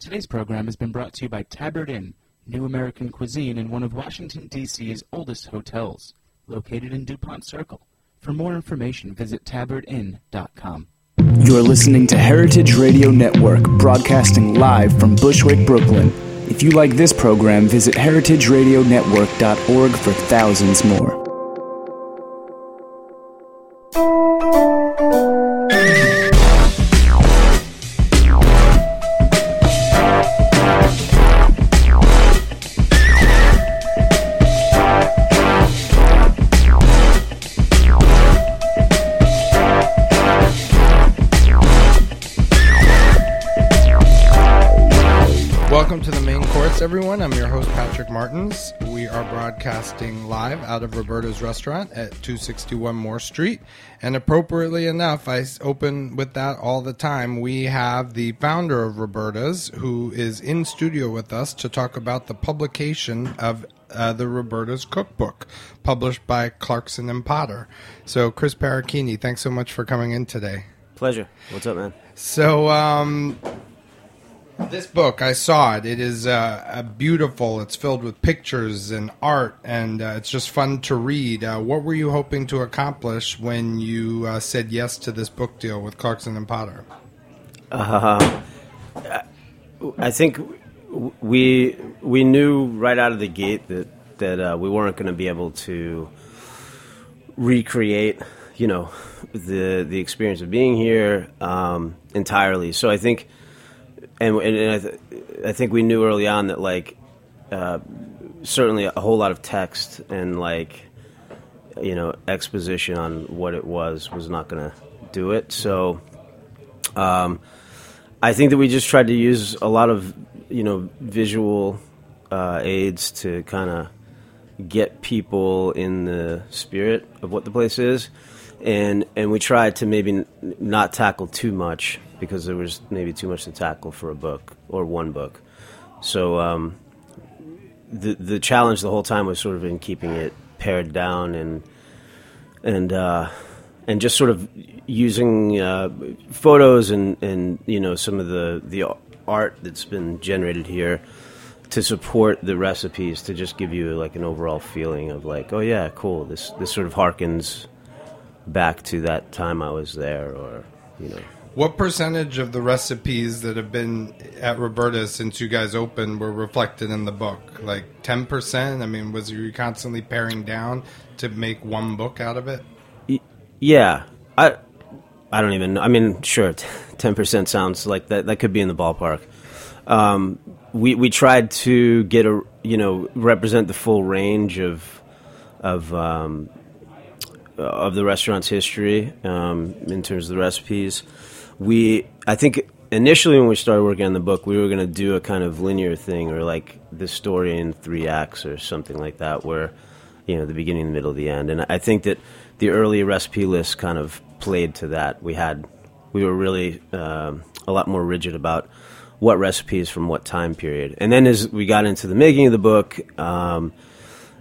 Today's program has been brought to you by Tabard Inn, new American cuisine in one of Washington, D.C.'s oldest hotels, located in DuPont Circle. For more information, visit tabardinn.com. You're listening to Heritage Radio Network, broadcasting live from Bushwick, Brooklyn. If you like this program, visit heritageradionetwork.org for thousands more. Out of Roberta's restaurant at 261 Moore Street. And appropriately enough, I open with that all the time. We have the founder of Roberta's who is in studio with us to talk about the publication of uh, the Roberta's cookbook, published by Clarkson and Potter. So, Chris Parachini, thanks so much for coming in today. Pleasure. What's up, man? So, um, this book, I saw it. It is uh, beautiful. It's filled with pictures and art, and uh, it's just fun to read. Uh, what were you hoping to accomplish when you uh, said yes to this book deal with Clarkson and Potter? I think we we knew right out of the gate that that uh, we weren't going to be able to recreate, you know, the the experience of being here um, entirely. So I think, and, and, and I, th- I think we knew early on that like uh, certainly a whole lot of text and like you know exposition on what it was was not going to do it. So. Um, I think that we just tried to use a lot of you know visual uh, aids to kind of get people in the spirit of what the place is, and and we tried to maybe n- not tackle too much because there was maybe too much to tackle for a book or one book. So um, the the challenge the whole time was sort of in keeping it pared down and and uh, and just sort of using uh, photos and, and you know some of the the art that's been generated here to support the recipes to just give you like an overall feeling of like oh yeah cool this this sort of harkens back to that time I was there or you know What percentage of the recipes that have been at Roberta since you guys opened were reflected in the book? Like ten percent? I mean, was you constantly paring down to make one book out of it? Yeah, I I don't even. know. I mean, sure, ten percent sounds like that. That could be in the ballpark. Um, we we tried to get a you know represent the full range of of um, of the restaurant's history um, in terms of the recipes. We I think initially when we started working on the book, we were going to do a kind of linear thing or like the story in three acts or something like that, where you know the beginning, the middle, the end. And I think that the early recipe list kind of played to that. We had we were really um, a lot more rigid about what recipes from what time period. And then as we got into the making of the book, um,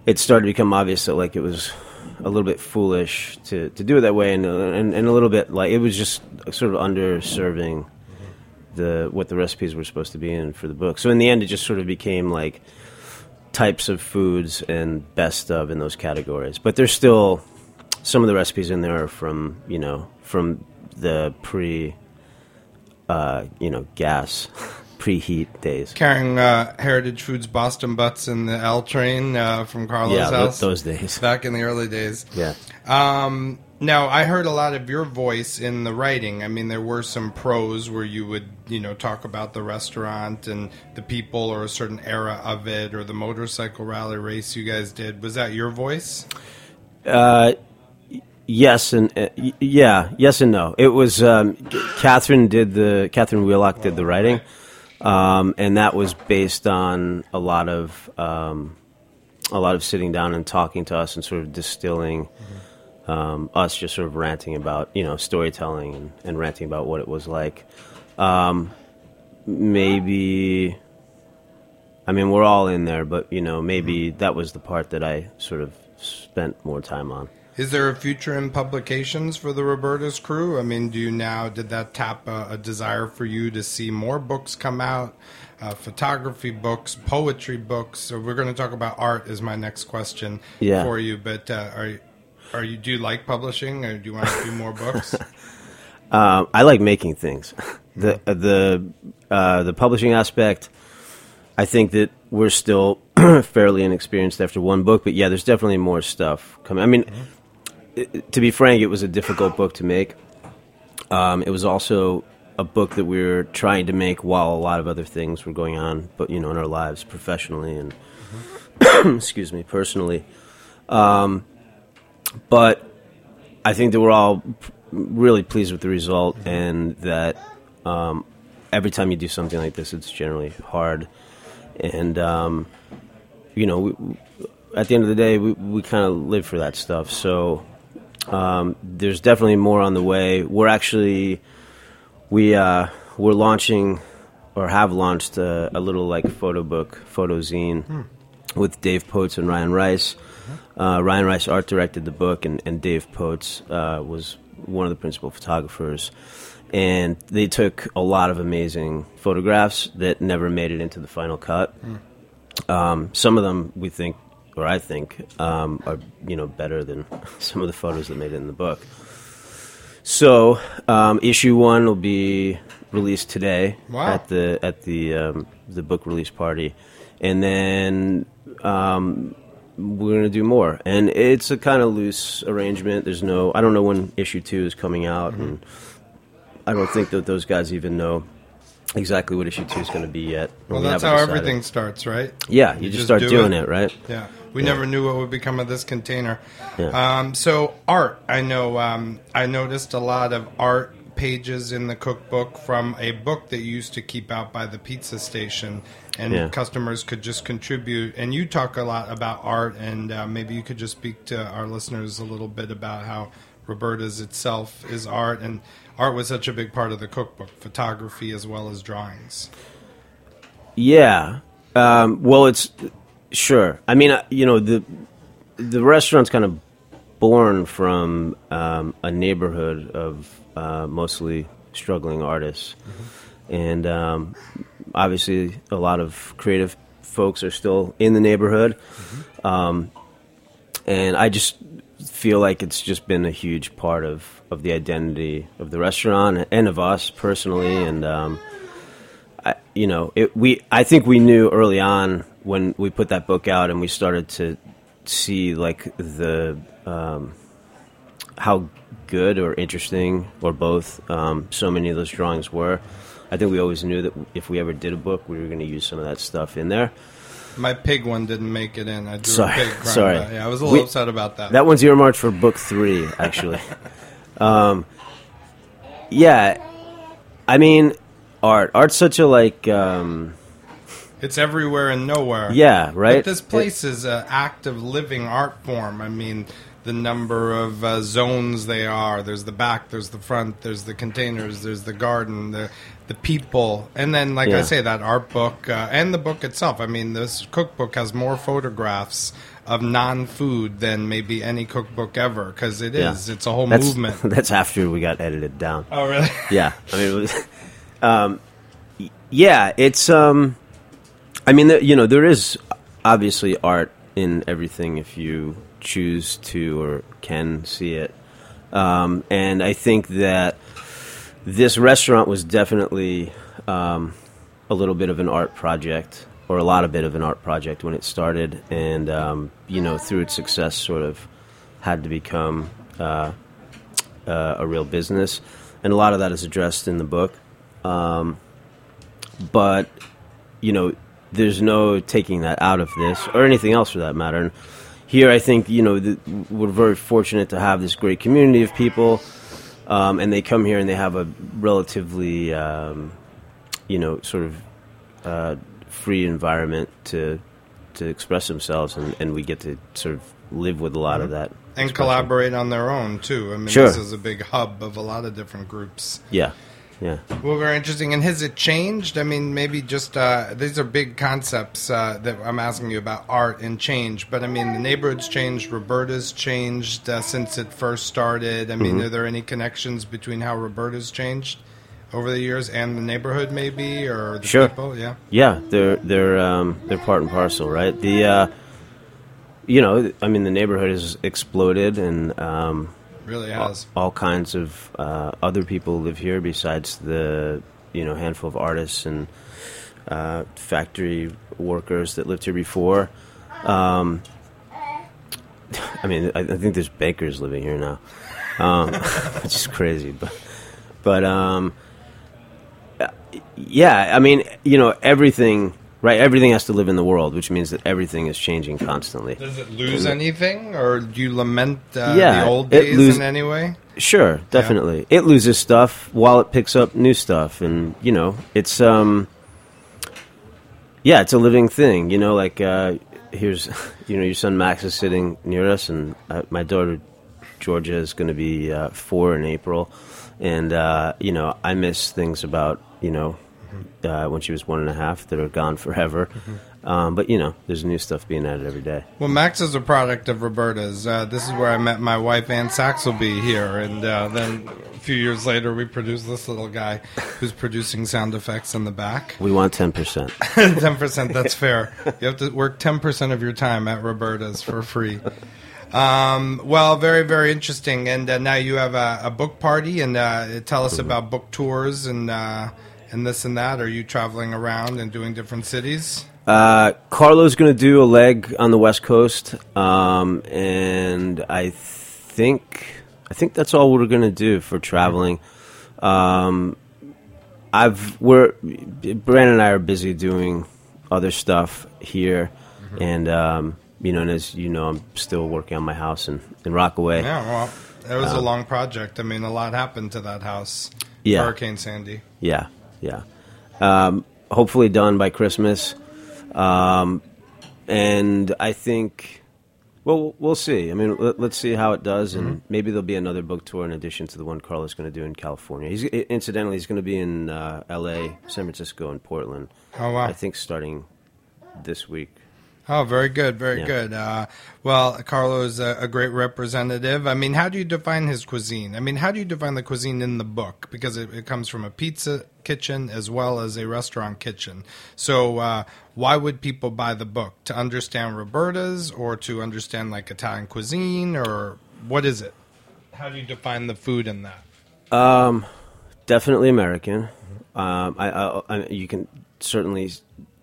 it started to become obvious that like it was a little bit foolish to, to do it that way, and, and and a little bit like it was just sort of underserving the what the recipes were supposed to be in for the book. So in the end, it just sort of became like types of foods and best of in those categories. But there's still some of the recipes in there are from you know from the pre uh, you know gas preheat days. Carrying uh, Heritage Foods Boston Butts in the L train uh, from Carlo's Yeah, house those days. back in the early days. Yeah. Um, now I heard a lot of your voice in the writing. I mean, there were some prose where you would, you know, talk about the restaurant and the people or a certain era of it or the motorcycle rally race you guys did. Was that your voice? Uh, yes and uh, yeah, yes and no. It was um, Katherine did the Katherine Wheelock did the writing, um, and that was based on a lot of um, a lot of sitting down and talking to us and sort of distilling um, us just sort of ranting about you know storytelling and, and ranting about what it was like. Um, maybe, I mean, we're all in there, but you know, maybe that was the part that I sort of spent more time on. Is there a future in publications for the Roberta's crew? I mean, do you now did that tap a, a desire for you to see more books come out, uh, photography books, poetry books? So we're going to talk about art. Is my next question Yeah. for you? But uh, are are you do you like publishing or do you want to do more books? Um, I like making things. the the uh, the publishing aspect. I think that we're still fairly inexperienced after one book, but yeah, there's definitely more stuff coming. I mean, i- to be frank, it was a difficult book to make. Um, it was also a book that we were trying to make while a lot of other things were going on, but you know, in our lives, professionally and excuse me, personally. Um, but I think that we're all really pleased with the result, and that um, every time you do something like this, it's generally hard. And um, you know, we- at the end of the day, we, we kind of live for that stuff. So um, there's definitely more on the way. We're actually we uh, we're launching or have launched a, a little like photo book, photo zine with Dave Potes and Ryan Rice. Uh, Ryan Rice art directed the book, and, and Dave Potes uh, was one of the principal photographers. And they took a lot of amazing photographs that never made it into the final cut. Um, some of them we think, or I think, um, are you know better than some of the photos that made it in the book. So um, issue one will be released today Wow. at the at the um, the book release party, and then um, we're gonna do more. And it's a kind of loose arrangement. There's no I don't know when issue two is coming out, and I don't think that those guys even know exactly what issue two is going to be yet. well, We that's how decided. everything starts, right? Yeah, you, just, start do doing it, right? Yeah, we Yeah. never knew what would become of this container. Yeah. Um, so art, I know. Um, I noticed a lot of art pages in the cookbook from a book that you used to keep out by the pizza station, and Yeah. customers could just contribute. And you talk a lot about art, and uh, maybe you could just speak to our listeners a little bit about how Roberta's itself is art, and art was such a big part of the cookbook, photography as well as drawings. Yeah. Um, well, it's sure. I mean, uh, you know, the the restaurant's kind of born from um, a neighborhood of uh, mostly struggling artists, and um, obviously, a lot of creative folks are still in the neighborhood. Um, and I just feel like it's just been a huge part of, of the identity of the restaurant and of us personally, and um, I, you know, it, we I think we knew early on when we put that book out and we started to see like the um, how good or interesting or both um, so many of those drawings were. I think we always knew that if we ever did a book, we were going to use some of that stuff in there. My pig one didn't make it in. I drew Sorry, a pig. sorry. Yeah, I was a little We- upset about that. That one's earmarked for book three, actually. um, yeah, I mean, art. Art's such a like. Um, It's everywhere and nowhere. yeah, right. But this place is an active, living art form. I mean, the number of uh, zones they are. There's the back. There's the front. There's the containers. There's the garden. The the people, and then, like I say, that art book uh, and the book itself. I mean, this cookbook has more photographs of non-food than maybe any cookbook ever because it is. Yeah. It's a whole that's, movement. That's after we got edited down. oh, really? yeah i mean it was, um, yeah it's um i mean you know there is obviously art in everything if you choose to or can see it um, and i think that this restaurant was definitely um, a little bit of an art project or a lot of bit of an art project when it started and um, you know through its success sort of had to become uh, uh, a real business, and a lot of that is addressed in the book. Um, but you know, there's no taking that out of this or anything else for that matter. And here, I think you know the, we're very fortunate to have this great community of people, um, and they come here and they have a relatively, um, you know, sort of uh, free environment to to express themselves, and, and we get to sort of live with a lot of that. and expression. collaborate on their own too. I mean, Sure. this is a big hub of a lot of different groups. Yeah. Yeah. Well, very interesting. And has it changed? I mean, maybe just uh, these are big concepts uh, that I'm asking you about art and change. But I mean, the neighborhood's changed. Roberta's changed uh, since it first started. I mean, Mm-hmm. are there any connections between how Roberta's changed over the years and the neighborhood, maybe, or the Sure. people? Yeah. Yeah, they're they're um, they're part and parcel, right? The uh, you know, I mean, the neighborhood has exploded, and um, Really all, has. all kinds of uh, other people live here besides the you know handful of artists and uh, factory workers that lived here before. Um, I mean, I, I think there's bakers living here now, um, which is crazy, but but um, yeah, I mean, you know, everything. Right, everything has to live in the world, which means that everything is changing constantly. Does it lose anything, or do you lament uh, Yeah, the old days lose- in any way? Sure, definitely. It loses stuff while it picks up new stuff, and you know, it's um, yeah, it's a living thing. You know, like uh, here's, you know, your son Max is sitting near us, and uh, my daughter Georgia is going to be uh, four in April, and uh, you know, I miss things about you know. Uh, when she was one and a half, that are gone forever. Um, but you know, there's new stuff being added every day. Well, Max is a product of Roberta's. Uh, this is where I met my wife, Anne Saxelby, here. And uh, then a few years later, we produced this little guy who's producing sound effects in the back. We want ten percent. 10%, that's fair. You have to work 10% of your time at Roberta's for free. Um, well, very, very interesting. And uh, now you have a, a book party, and uh, tell us about book tours and, uh, and this and that. Are you traveling around and doing different cities? Uh, Carlo's going to do a leg on the West Coast, um, and I think I think that's all we're going to do for traveling. Um, I've we're Brandon and I are busy doing other stuff here, and um, you know, and as you know, I'm still working on my house in, in Rockaway. Yeah, well, it was a long project. I mean, a lot happened to that house. Yeah. Hurricane Sandy. Yeah, yeah. Um, hopefully done by Christmas. Um, and I think, well, we'll see. I mean, let, let's see how it does, and maybe there'll be another book tour in addition to the one Carlo's going to do in California. He's incidentally he's going to be in uh, L.A., San Francisco, and Portland. Oh, wow. I think starting this week. Oh, very good, very Yeah. good. Uh, well, Carlo is a, a great representative. I mean, how do you define his cuisine? I mean, how do you define the cuisine in the book? Because it, it comes from a pizza kitchen as well as a restaurant kitchen. So, uh, why would people buy the book? To understand Roberta's or to understand like Italian cuisine or what is it? How do you define the food in that? Um, definitely American. Um, I, I, I, you can certainly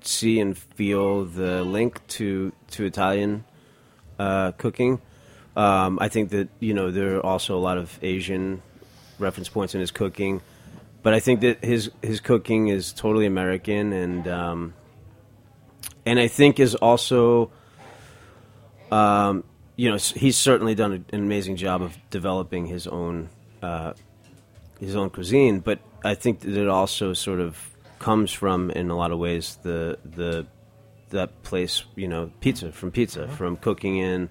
see and feel the link to to Italian uh, cooking. Um, I think that you know there are also a lot of Asian reference points in his cooking, but I think that his his cooking is totally American and um, and I think is also. Um, you know, he's certainly done an amazing job of developing his own uh, his own cuisine, but I think that it also sort of comes from, in a lot of ways, the the that place, you know, pizza from pizza, from cooking in,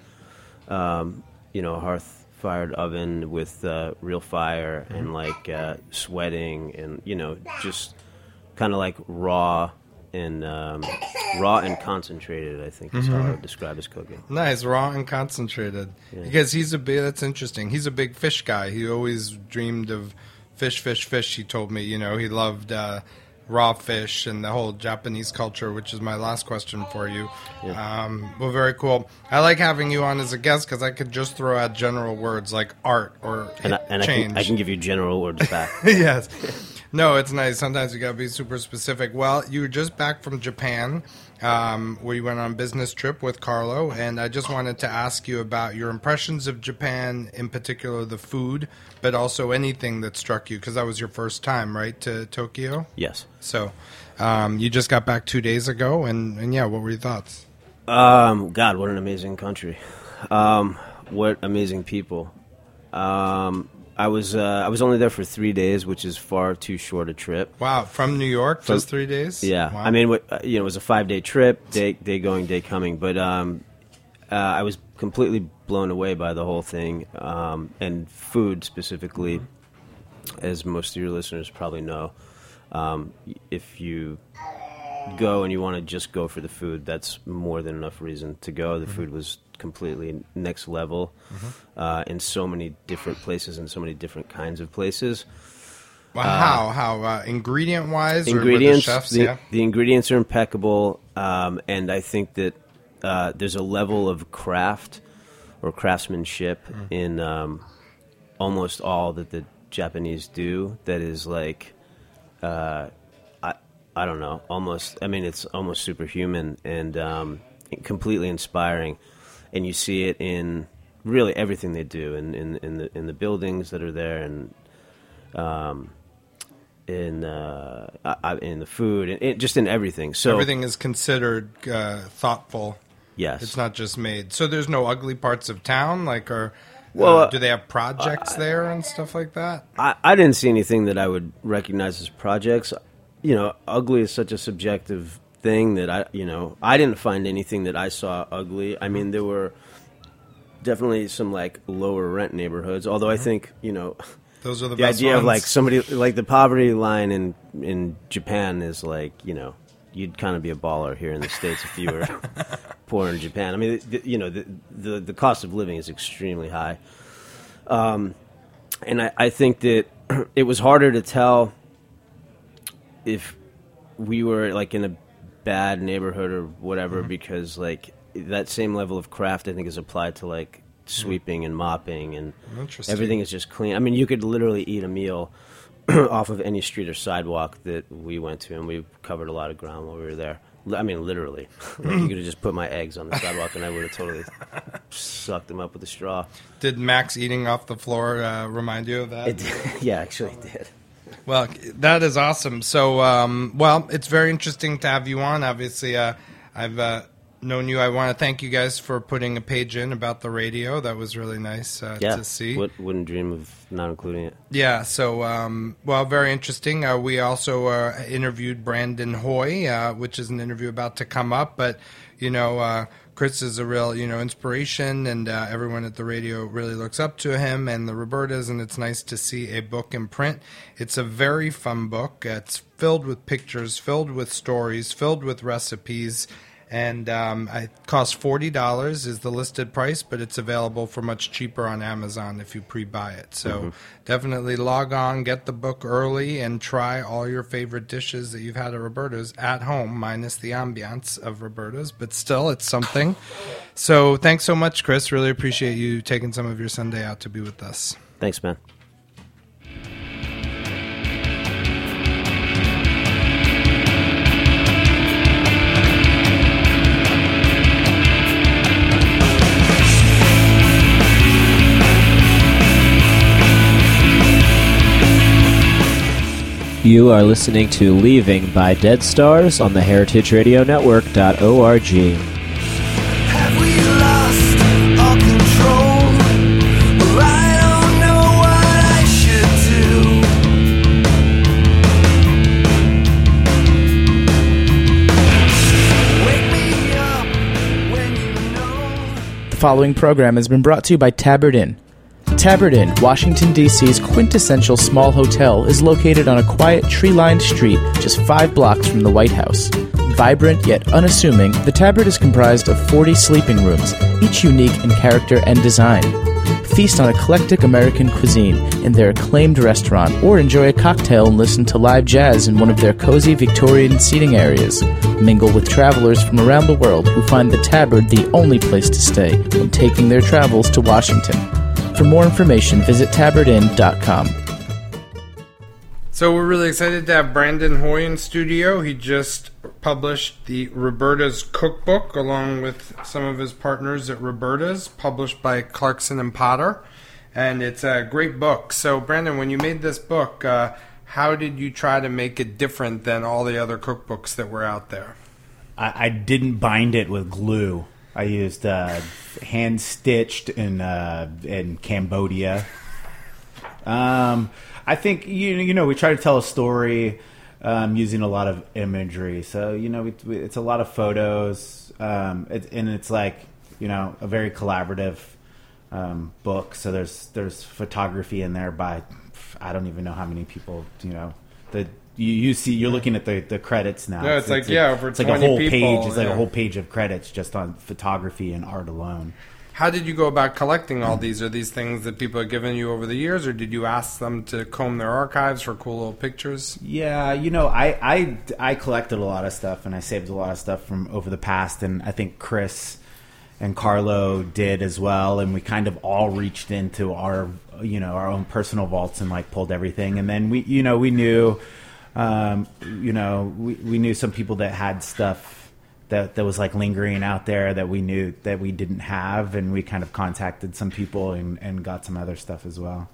um, you know, a hearth fired oven with uh, real fire and like uh, sweating and you know just kind of like raw and um, raw and concentrated. I think is how I would describe his cooking. Nice, raw and concentrated. Because he's a big. That's interesting. He's a big fish guy. He always dreamed of fish, fish, fish. He told me, you know, he loved uh, raw fish and the whole Japanese culture, which is my last question for you. Um, well, very cool. I like having you on as a guest because I could just throw out general words like art or And, I, and I, change. can, I can give you general words back. yes. No, it's nice. Sometimes you gotta be super specific. Well, you were just back from Japan, um, you went on a business trip with Carlo, and I just wanted to ask you about your impressions of Japan, in particular the food, but also anything that struck you, because that was your first time, right, to Tokyo. yes. So, um, you just got back two days ago, and, and yeah, what were your thoughts? Um, God, what an amazing country. Um, what amazing people. Um, I was uh, I was only there for three days, which is far too short a trip. Wow, from New York, just three days. Yeah, Wow. I mean, what, uh, you know, it was a five day trip, day day going, day coming. But um, uh, I was completely blown away by the whole thing, um, and food specifically. as most of your listeners probably know, um, if you go and you want to just go for the food, that's more than enough reason to go. The food was completely next level uh, in so many different places and so many different kinds of places. Well, how how uh, ingredient wise? ingredients, or the chefs, the, yeah. the ingredients are impeccable, um, and I think that uh, there's a level of craft or craftsmanship Mm. in um, almost all that the Japanese do that is like, uh, I I don't know, almost. I mean, it's almost superhuman and um, completely inspiring, and you see it in really everything they do, in in, in the in the buildings that are there, and um, in uh, in the food, and it, just in everything. So Everything is considered uh, thoughtful. yes, It's not just made. So there's no ugly parts of town, like or. Well, uh, uh, do they have projects there and stuff like that? I, I didn't see anything that I would recognize as projects. You know, ugly is such a subjective thing that I, you know, I didn't find anything that I saw ugly. I mean, there were definitely some like lower rent neighborhoods. Although I think, you know, Those are the, the idea of like somebody like the poverty line in in Japan is like, you know, you'd kind of be a baller here in the states if you were poor in Japan. I mean, the, you know, the, the the cost of living is extremely high. Um, and I, I think that it was harder to tell if we were like in a bad neighborhood or whatever because like that same level of craft I think is applied to like sweeping and mopping and everything is just clean. I mean, you could literally eat a meal off of any street or sidewalk that we went to, and we covered a lot of ground while we were there. I mean, literally, like you could have just put my eggs on the sidewalk, and I would have totally sucked them up with a straw. Did Max eating off the floor uh, remind you of that? It, yeah, actually, it did. Well, that is awesome. So, um, well, it's very interesting to have you on. Obviously, uh, I've uh, known you. I want to thank you guys for putting a page in about the radio. That was really nice uh, Yeah, to see. Would, wouldn't dream of not including it. Yeah, so um, well, very interesting. Uh, we also uh, interviewed Brandon Hoy, uh, which is an interview about to come up. But you know, uh, Chris is a real you know inspiration, and uh, everyone at the radio really looks up to him and the Robertas. And it's nice to see a book in print. It's a very fun book. It's filled with pictures, filled with stories, filled with recipes. And um, it costs forty dollars is the listed price, but it's available for much cheaper on Amazon if you pre-buy it. So definitely log on, get the book early, and try all your favorite dishes that you've had at Roberta's at home, minus the ambiance of Roberta's, but still, it's something. So thanks so much, Chris. Really appreciate you taking some of your Sunday out to be with us. Thanks, man. You are listening to Leaving by Dead Stars on the heritageradionetwork.org. Have we lost all control? I don't know what I should do. Wake me up when you know. The following program has been brought to you by Tabard Inn. Tabard Inn, Washington, D.C.'s quintessential small hotel, is located on a quiet, tree lined street just five blocks from the White House. Vibrant yet unassuming, the Tabard is comprised of 40 sleeping rooms, each unique in character and design. Feast on eclectic American cuisine in their acclaimed restaurant, or enjoy a cocktail and listen to live jazz in one of their cozy Victorian seating areas. Mingle with travelers from around the world who find the Tabard the only place to stay when taking their travels to Washington. For more information, visit tabardinn.com. So we're really excited to have Brandon Hoy in studio. He just published the Roberta's Cookbook along with some of his partners at Roberta's, published by Clarkson and Potter, and it's a great book. So Brandon, when you made this book, uh, how did you try to make it different than all the other cookbooks that were out there? I, I didn't bind it with glue. I used uh, hand stitched in uh, in Cambodia. Um, I think you you know we try to tell a story um, using a lot of imagery. So you know we, we, it's a lot of photos, um, it, and it's like you know a very collaborative um, book. So there's there's photography in there by I don't even know how many people. You know, the you, you see you're looking at the, the credits now. Yeah, it's like, yeah, over it's like a whole people, page. It's like a whole page of credits just on photography and art alone. How did you go about collecting all these? Are these things that people have given you over the years, or did you ask them to comb their archives for cool little pictures? Yeah, you know, I, I I collected a lot of stuff and I saved a lot of stuff from over the past, and I think Chris and Carlo did as well, and we kind of all reached into our you know our own personal vaults and like pulled everything, and then we you know we knew um, you know we, we knew some people that had stuff that that was like lingering out there that we knew that we didn't have, and we kind of contacted some people and, and got some other stuff as well.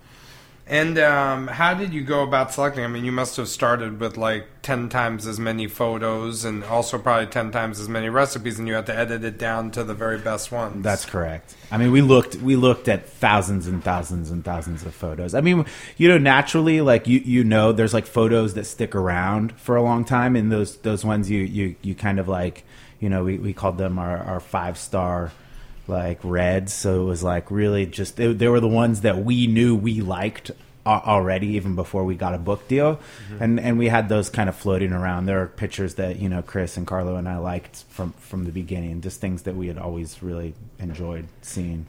And um, how did you go about selecting? I mean, you must have started with like 10 times as many photos and also probably 10 times as many recipes, and you had to edit it down to the very best ones. That's correct. I mean, we looked we looked at thousands and thousands and thousands of photos. I mean, you know, naturally, like you you know, there's like photos that stick around for a long time, and those those ones you you you kind of like, you know, we we called them our our five star like reds. So it was like really just they, they were the ones that we knew we liked already even before we got a book deal and and we had those kind of floating around there are pictures that you know chris and carlo and i liked from from the beginning just things that we had always really enjoyed seeing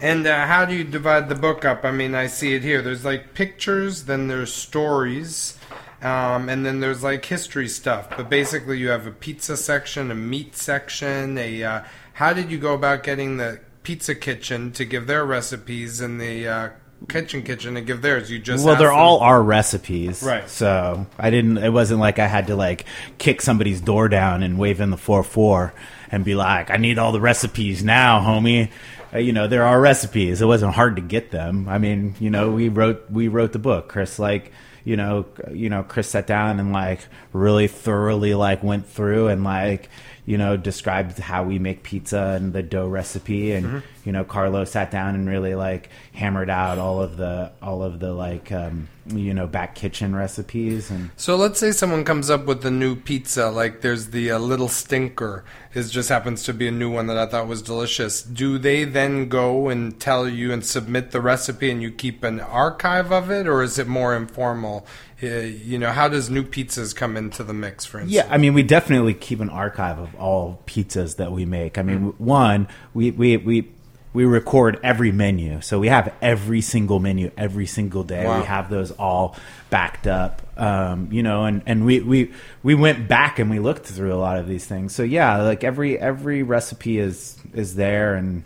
And uh, how do you divide the book up? I mean, I see it here. There's like pictures, then there's stories, um, and then there's like history stuff. But basically, you have a pizza section, a meat section. A uh, how did you go about getting the pizza kitchen to give their recipes and the uh, kitchen kitchen to give theirs? You just well they're them- all our recipes. Right. so i didn't it wasn't like i had to like kick somebody's door down and wave in the 4-4 and be like i need all the recipes now homie. Uh, you know there are recipes. It wasn't hard to get them. I mean you know we wrote we wrote the book. Chris like you know you know chris sat down and like really thoroughly like went through and like you know described how we make pizza and the dough recipe. And mm-hmm. You know carlo sat down and really like hammered out all of the all of the like um, you know back kitchen recipes and So let's say someone comes up with a new pizza, like there's the uh, little stinker. Is just happens to be a new one that I thought was delicious. Do they then go and tell you and submit the recipe, and you keep an archive of it, or is it more informal? Uh, you know, how does new pizzas come into the mix? For instance, Yeah, I mean, we definitely keep an archive of all pizzas that we make. I mean, one, we we we we record every menu, so we have every single menu every single day. Wow. We have those all backed up, um, you know, and and we we we went back and we looked through a lot of these things. So yeah, like every every recipe is is there and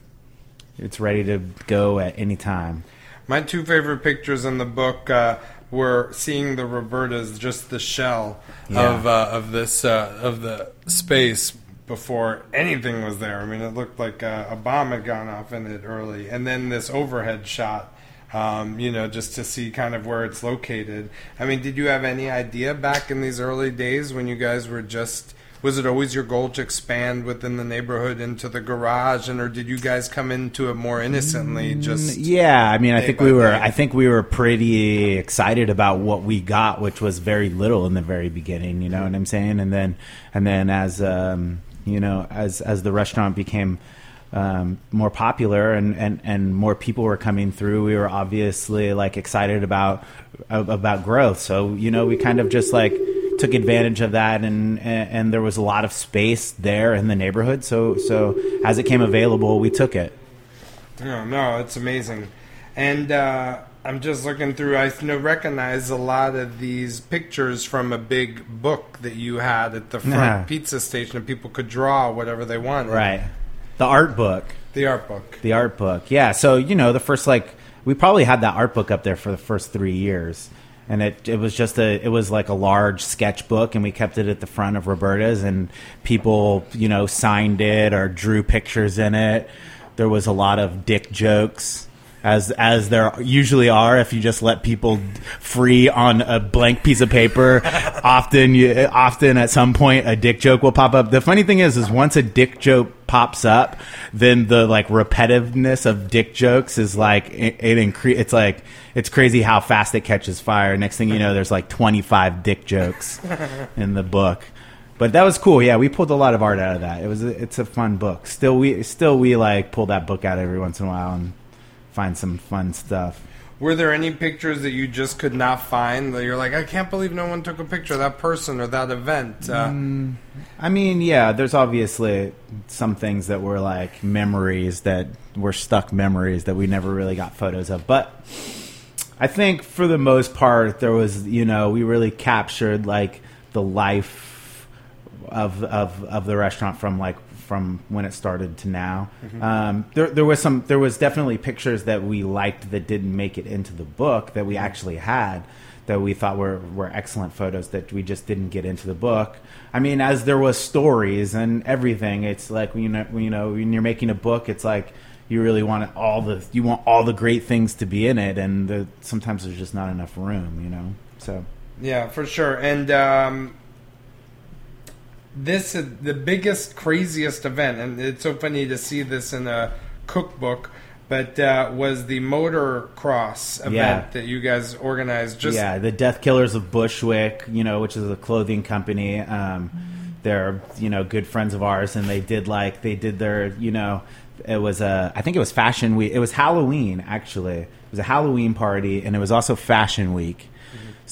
it's ready to go at any time. My two favorite pictures in the book uh, were seeing the Robertas, just the shell Yeah. of uh, of this uh, of the space before anything was there. I mean, it looked like uh, a bomb had gone off in it early, and then this overhead shot. Um, you know, just to see kind of where it's located. I mean, did you have any idea back in these early days when you guys were just? Was it always your goal to expand within the neighborhood into the garage, and or did you guys come into it more innocently? Just Yeah, I mean, I think we were. day. I think we were pretty excited about what we got, which was very little in the very beginning. You know what I'm saying? And then, and then as um, you know, as as the restaurant became um, more popular and, and, and more people were coming through, we were obviously like excited about about growth. So you know, we kind of just like took advantage of that, and, and there was a lot of space there in the neighborhood. So so as it came available, we took it. No, no, it's amazing. And uh, I'm just looking through. I recognize a lot of these pictures from a big book that you had at the front pizza station, and people could draw whatever they want. Right. The art book. The art book. The art book. Yeah. So, you know, the first, like, we probably had that art book up there for the first three years. And it, it was just a, it was like a large sketchbook, and we kept it at the front of Roberta's, and people, you know, signed it or drew pictures in it. There was a lot of dick jokes. As, as there usually are, if you just let people free on a blank piece of paper, often you, often at some point a dick joke will pop up. The funny thing is, is once a dick joke pops up, then the like repetitiveness of dick jokes is like it, it incre- It's like it's crazy how fast it catches fire. Next thing you know, there's like 25 dick jokes in the book. But that was cool. Yeah, we pulled a lot of art out of that. It was a, it's a fun book. Still we still we like pull that book out every once in a while and find some fun stuff. were there any pictures that you just could not find that you're like, I can't believe no one took a picture of that person or that event? Uh, Mm. I mean, yeah, there's obviously some things that were like memories that were stuck memories that we never really got photos of. But I think for the most part, there was, you know, we really captured like the life of of of the restaurant from like from when it started to now. Um, there there was some there was definitely pictures that we liked that didn't make it into the book that we actually had that we thought were were excellent photos that we just didn't get into the book. I mean, as there was stories and everything, it's like you know you know when you're making a book, it's like you really want all the you want all the great things to be in it, and the, sometimes there's just not enough room, you know. So Yeah, for sure. And um, this is the biggest, craziest event, and it's so funny to see this in a cookbook. But uh, was the motocross event Yeah. that you guys organized? Just yeah, the Death Killers of Bushwick, you know, which is a clothing company. Um, they're you know good friends of ours, and they did like they did their you know it was a I think it was Fashion Week. It was Halloween actually. It was a Halloween party, and it was also Fashion Week.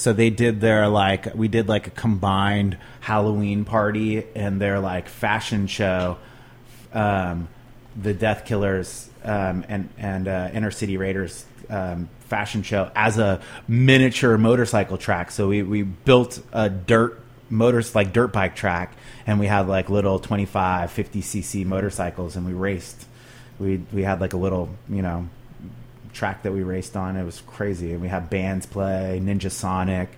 So they did their like we did like a combined Halloween party and their like fashion show. Um, the Death Killers um, and and uh, Inner City Raiders um, fashion show as a miniature motorcycle track. So we, we built a dirt motors like dirt bike track, and we had like little 25, 50 cc motorcycles, and we raced. We we had like a little you know track that we raced on. It was crazy, and we had bands play Ninjasonik.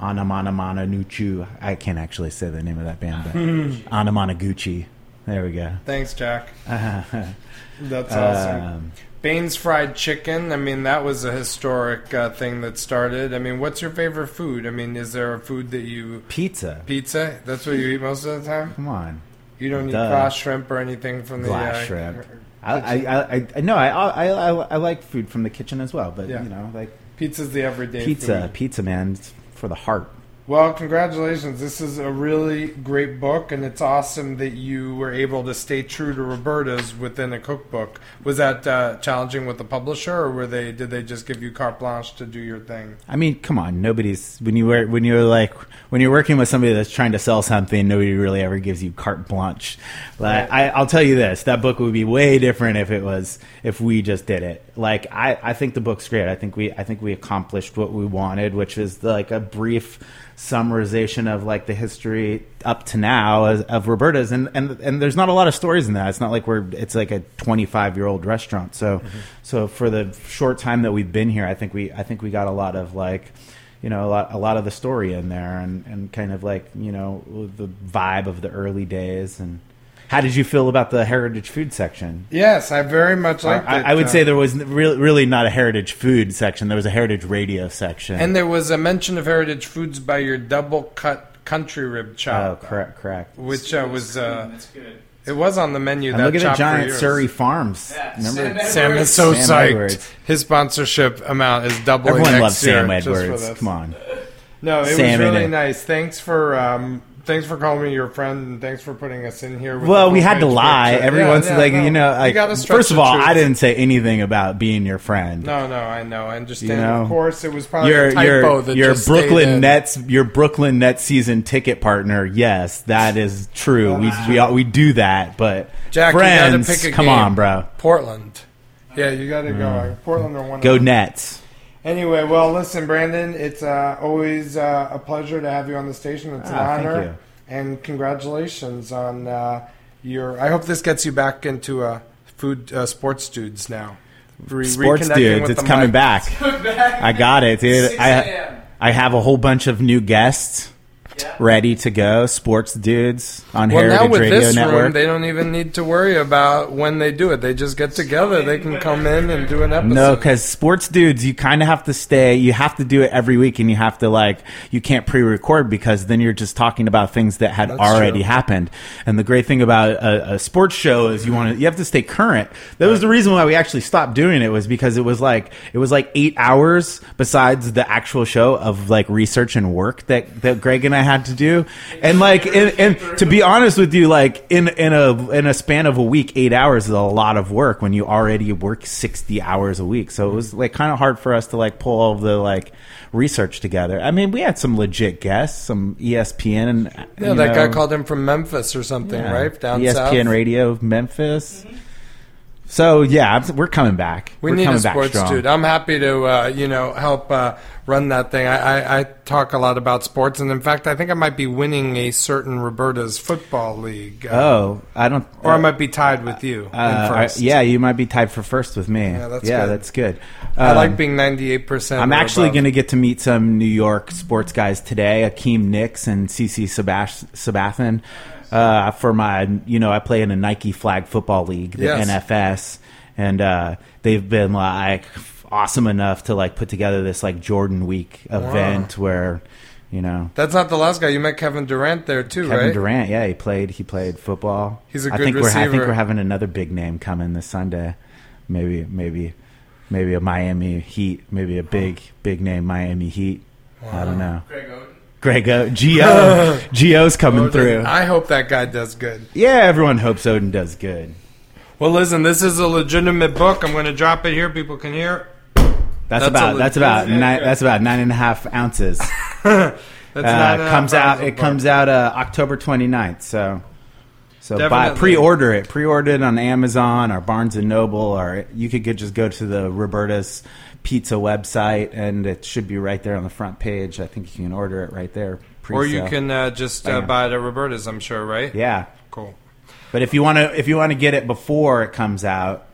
Anamana Mana Nuchu. I can't actually say the name of that band, but Anamanaguchi. There we go. Thanks, Jack. That's awesome. Um, Baines fried chicken. I mean, that was a historic uh, thing that started. I mean, what's your favorite food? I mean, is there a food that you pizza. pizza? That's what you eat most of the time. Come on. You don't eat Duh. glass shrimp or anything from the glass uh, shrimp. I, I, I, I no, I, I, I, I like food from the kitchen as well, but Yeah. you know, like Pizza's the everyday pizza, food. pizza, man, it's for the heart. Well, congratulations. This is a really great book, and it's awesome that you were able to stay true to Roberta's within a cookbook. Was that uh, challenging with the publisher, or were they did they just give you carte blanche to do your thing? I mean, come on, nobody's when you were when you're like when you're working with somebody that's trying to sell something, nobody really ever gives you carte blanche. Like I, I'll tell you this, that book would be way different if it was if we just did it. Like I, I think the book's great. I think we I think we accomplished what we wanted, which is like a brief summarization of like the history up to now as, of Roberta's and, and and there's not a lot of stories in that. It's not like we're it's like a 25 year old restaurant. So mm-hmm. so for the short time that we've been here, I think we I think we got a lot of like you know a lot a lot of the story in there and and kind of like you know the vibe of the early days and how did you feel about the heritage food section? Yes, I very much liked I, it. I would uh, say there was really, really not a heritage food section. There was a heritage radio section. and there was a mention of heritage foods by your double cut country rib chop. oh, correct, correct. which uh, was uh, That's good. it was on the menu. And that look at the giant years. Surry Farms. Yeah, Remember? Sam Sam is so Sam psyched. Edwards. His sponsorship amount is doubling. Everyone next loves year Sam Edwards. Come on. No, it Sam was really it. nice. Thanks for um, thanks for calling me your friend, and thanks for putting us in here. With Well, we had to lie. picture. Every Yeah, yeah, like no. you know, like, gotta first of all. I didn't say anything about being your friend. No, no, I know. I understand. You know, of course, it was probably your a typo your your Brooklyn. Nets your Brooklyn Nets season ticket partner. Yes, that is true. We we all- we do that, but Jack, friends, you gotta pick a come game. on, bro, Portland. Yeah, you got to go. Mm. Portland or one. go of them. Nets. Anyway, well, listen, Brandon, it's uh, always uh, a pleasure to have you on the station. It's an Ah, thank honor, you. and congratulations on uh, your. I hope this gets you back into uh, food uh, sports dudes now. Re- Sports dudes, it's coming mic. back. I got it, dude. I I have a whole bunch of new guests Yeah. Ready to go. Sports dudes on Well, Heritage now with Radio this Network. room, they don't even need to worry about when they do it. They just get together. They can come in and do an episode. No, because sports dudes, you kind of have to stay. You have to do it every week, and you have to like you can't pre-record because then you're just talking about things that had That's already true. happened. And the great thing about a, a sports show is you want to you have to stay current. That was the reason why we actually stopped doing it was because it was like it was like eight hours besides the actual show of like research and work that that Greg and I had to do, and like, and, and to be honest with you, like in in a in a span of a week, eight hours is a lot of work when you already work sixty hours a week. So it was like kind of hard for us to like pull all the like research together. I mean, we had some legit guests, some ESPN, and Yeah, that guy called him from Memphis or something, yeah, right? Down ESPN south. Radio Memphis. So yeah, we're coming back. We We're need a coming back sports dude. I'm happy to, uh, you know, help uh, run that thing. I, I, I talk a lot about sports, and in fact, I think I might be winning a certain Roberta's football league, uh, Oh, I don't. or I might be tied with you in Uh, first. I- yeah, you might be tied for first with me. Yeah, that's yeah, good. that's good. I Um, like being 98. percent I'm actually going to get to meet some New York sports guys today, Hakeem Nicks and CC Sabathia, uh, for my, you know, I play in a Nike flag football league, the Yes. NFS, and uh, they've been like awesome enough to like put together this like Jordan Week event where, you know, That's not the last guy. You met Kevin Durant there too, Kevin right? Durant, yeah, he played. He played football. He's a I good think We're, I think we're having another big name coming this Sunday. Maybe, maybe, maybe a Miami Heat. Maybe a big, big name Miami Heat. I don't know. Greg O. Gio. Gio's coming through. I hope that guy does good. Yeah, everyone hopes Oden does good. Well, listen, this is a legitimate book. I'm going to drop it here. People can hear. That's, That's about that's about nine, that's about nine and a half ounces. That's Uh, comes out. It comes out uh, October 29th. So, so buy pre-order it. Pre-order it on Amazon or Barnes and Noble, or you could get, just go to the Roberta's Pizza website, and it should be right there on the front page. I think you can order it right there. Or you can uh, just uh, buy it at Roberta's, I'm sure, right? yeah. Cool. But if you want to, if you want to get it before it comes out,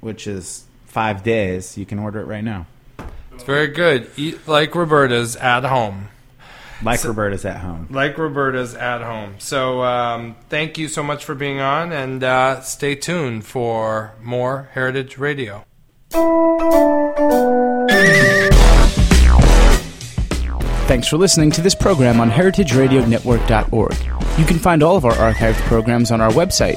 which is five days, you can order it right now. It's very good. Eat like Roberta's at home. Like Roberta's at home. Like Roberta's at home. So um, thank you so much for being on, and uh, stay tuned for more Heritage Radio. Thanks for listening to this program on heritageradionetwork.org. You can find all of our archived programs on our website